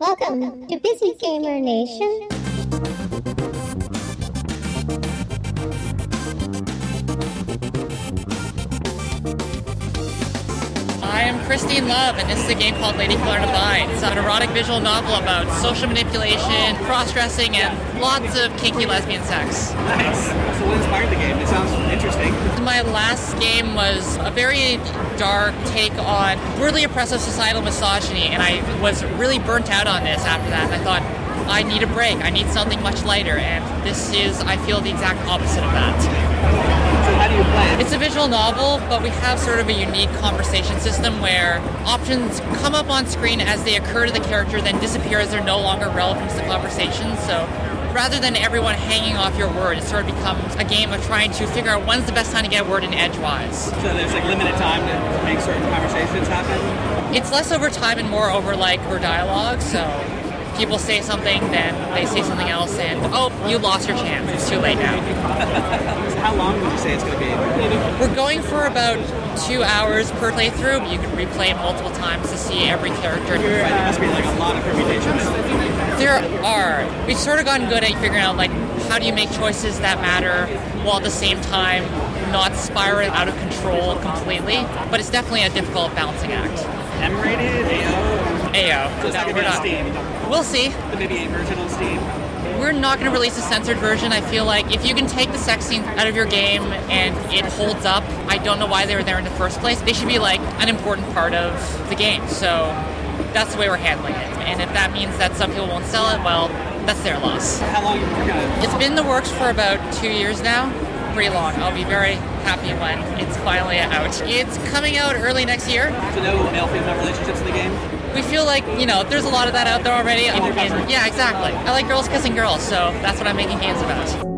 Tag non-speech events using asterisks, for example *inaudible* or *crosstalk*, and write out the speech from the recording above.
Welcome to Busy Gamer Nation. I am Christine Love, and this is a game called Ladykiller in a Bind. It's erotic visual novel about social manipulation, cross-dressing, and lots of kinky lesbian sex. Nice. So what inspired the game? It sounds interesting. My last game was a very dark take on brutally oppressive societal misogyny, and I was really burnt out on this after that. And I thought, I need a break. I need something much lighter, and this is, I feel, the exact opposite of that. So how do you play it? It's a visual novel, but we have sort of a unique conversation system where options come up on screen as they occur to the character, then disappear as they're no longer relevant to the conversation. So rather than everyone hanging off your word, it sort of becomes a game of trying to figure out when's the best time to get a word in edgewise. So there's like limited time to make certain conversations happen. It's less over time and more over like over dialogue. So people say something, then they say something else, and oh, you lost your chance. It's too late now. *laughs* How long would you say it's going to be? We're going for about two hours per playthrough. but You can replay it multiple times to see every character. There must be like a lot of permutations. There are. We've sort of gotten good at figuring out like how do you make choices that matter while at the same time not spiraling out of control completely. But it's definitely a difficult balancing act. M-rated, AO. AO. So No, not going to we're not. Steam. We'll see. Maybe a version on Steam. We're not going to release a censored version. I feel like if you can take the sex scenes out of your game and it holds up, I don't know why they were there in the first place. They should be like an important part of the game. So that's the way we're handling it. And if that means that some people won't sell it, well, that's their loss. How long have you been working on it? It's been in the works for about two years now. Pretty long. I'll be very happy when it's finally out. It's coming out early next year. So no male-female relationships in the game? We feel like, you know, there's a lot of that out there already. Comfort. Oh, yeah, exactly. I like girls kissing girls, so that's what I'm making games about.